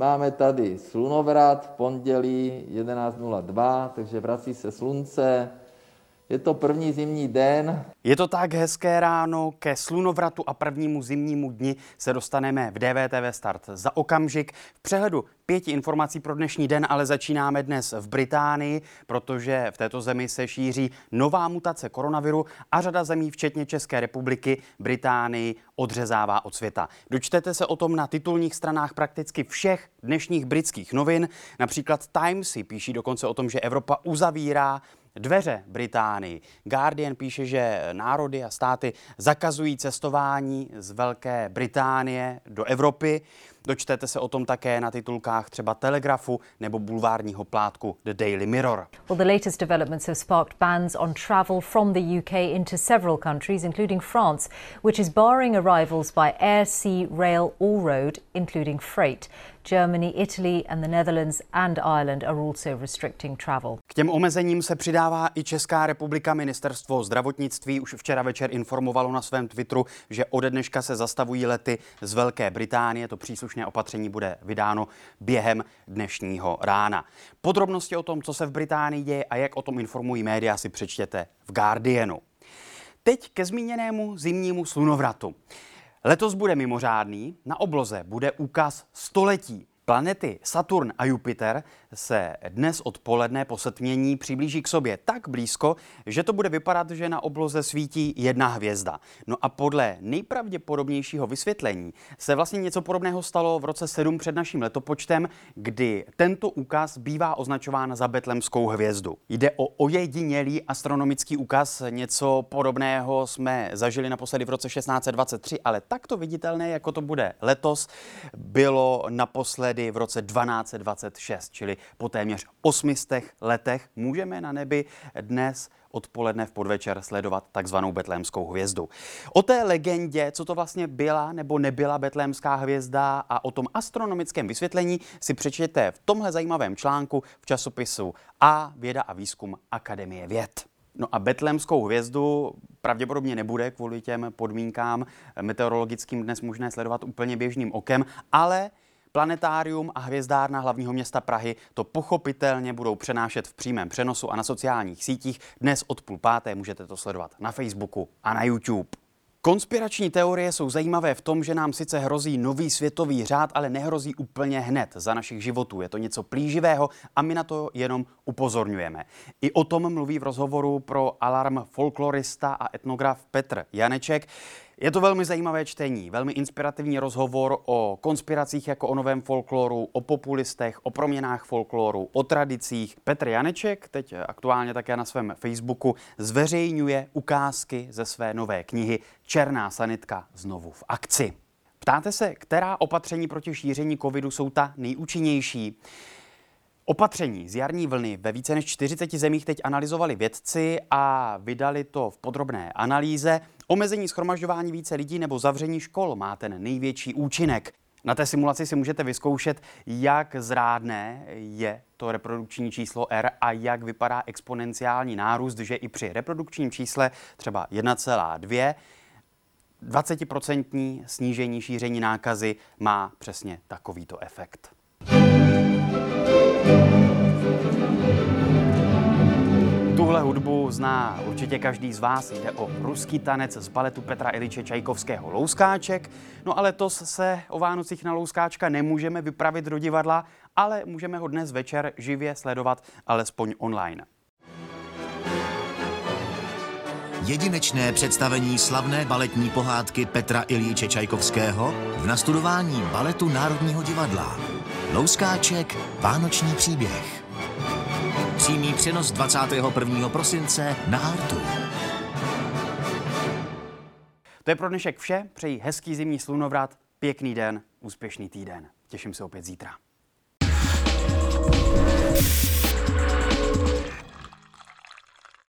Máme tady slunovrat v pondělí 11.02, takže vrací se slunce. Je to první zimní den. Je to tak hezké ráno, ke slunovratu a prvnímu zimnímu dni se dostaneme v DVTV Start za okamžik. V přehledu pěti informací pro dnešní den, ale začínáme dnes v Británii, protože v této zemi se šíří nová mutace koronaviru a řada zemí, včetně České republiky, Británii odřezává od světa. Dočtete se o tom na titulních stranách prakticky všech dnešních britských novin. Například Times si píší dokonce o tom, že Evropa uzavírá dveře Británii. Guardian píše, že národy a státy zakazují cestování z Velké Británie do Evropy. Dočtete se o tom také na titulkách třeba Telegrafu nebo bulvárního plátku The Daily Mirror. Well, the latest developments have sparked bans on travel from the UK into several countries, including France, which is barring arrivals by air, sea, rail or road, including freight. Germany, Italy and the Netherlands and Ireland are also restricting travel. K těm omezením se přidává i Česká republika. Ministerstvo zdravotnictví už včera večer informovalo na svém Twitteru, že ode dneška se zastavují lety z Velké Británie. To příslušné opatření bude vydáno během dnešního rána. Podrobnosti o tom, co se v Británii děje a jak o tom informují média, si přečtěte v Guardianu. Teď ke zmíněnému zimnímu slunovratu. Letos bude mimořádný, na obloze bude úkaz století. Planety Saturn a Jupiter se dnes odpoledne po setmění přiblíží k sobě tak blízko, že to bude vypadat, že na obloze svítí jedna hvězda. No a podle nejpravděpodobnějšího vysvětlení se vlastně něco podobného stalo v roce 7 před naším letopočtem, kdy tento úkaz bývá označován za betlemskou hvězdu. Jde o ojedinělý astronomický úkaz, něco podobného jsme zažili naposledy v roce 1623, ale takto viditelné, jako to bude letos, bylo naposledy v roce 1226, čili po téměř 800 letech můžeme na nebi dnes odpoledne v podvečer sledovat takzvanou betlémskou hvězdu. O té legendě, co to vlastně byla nebo nebyla betlémská hvězda a o tom astronomickém vysvětlení si přečtěte v tomhle zajímavém článku v časopisu A věda a výzkum Akademie věd. No a betlémskou hvězdu pravděpodobně nebude kvůli těm podmínkám meteorologickým dnes možné sledovat úplně běžným okem, ale Planetárium a hvězdárna hlavního města Prahy to pochopitelně budou přenášet v přímém přenosu a na sociálních sítích. Dnes od půl páté můžete to sledovat na Facebooku a na YouTube. Konspirační teorie jsou zajímavé v tom, že nám sice hrozí nový světový řád, ale nehrozí úplně hned za našich životů. Je to něco plíživého a my na to jenom upozorňujeme. I o tom mluví v rozhovoru pro Alarm folklorista a etnograf Petr Janeček. Je to velmi zajímavé čtení, velmi inspirativní rozhovor o konspiracích jako o novém folkloru, o populistech, o proměnách folkloru, o tradicích. Petr Janeček teď aktuálně také na svém Facebooku zveřejňuje ukázky ze své nové knihy Černá sanitka znovu v akci. Ptáte se, která opatření proti šíření covidu jsou ta nejúčinnější? Opatření z jarní vlny ve více než 40 zemích teď analyzovali vědci a vydali to v podrobné analýze. Omezení schromažďování více lidí nebo zavření škol má ten největší účinek. Na té simulaci si můžete vyzkoušet, jak zrádné je to reprodukční číslo R a jak vypadá exponenciální nárůst, že i při reprodukčním čísle třeba 1,2 20% snížení šíření nákazy má přesně takovýto efekt. Tuhle hudbu zná určitě každý z vás. Jde o ruský tanec z baletu Petra Iliče Čajkovského Louskáček. No ale to se o Vánocích na Louskáčka nemůžeme vypravit do divadla, ale můžeme ho dnes večer živě sledovat alespoň online. Jedinečné představení slavné baletní pohádky Petra Ilíče Čajkovského v nastudování baletu Národního divadla. Louskáček, Vánoční příběh. Přímý přenos 21. prosince na Artu. To je pro dnešek vše. Přeji hezký zimní slunovrat, pěkný den, úspěšný týden. Těším se opět zítra.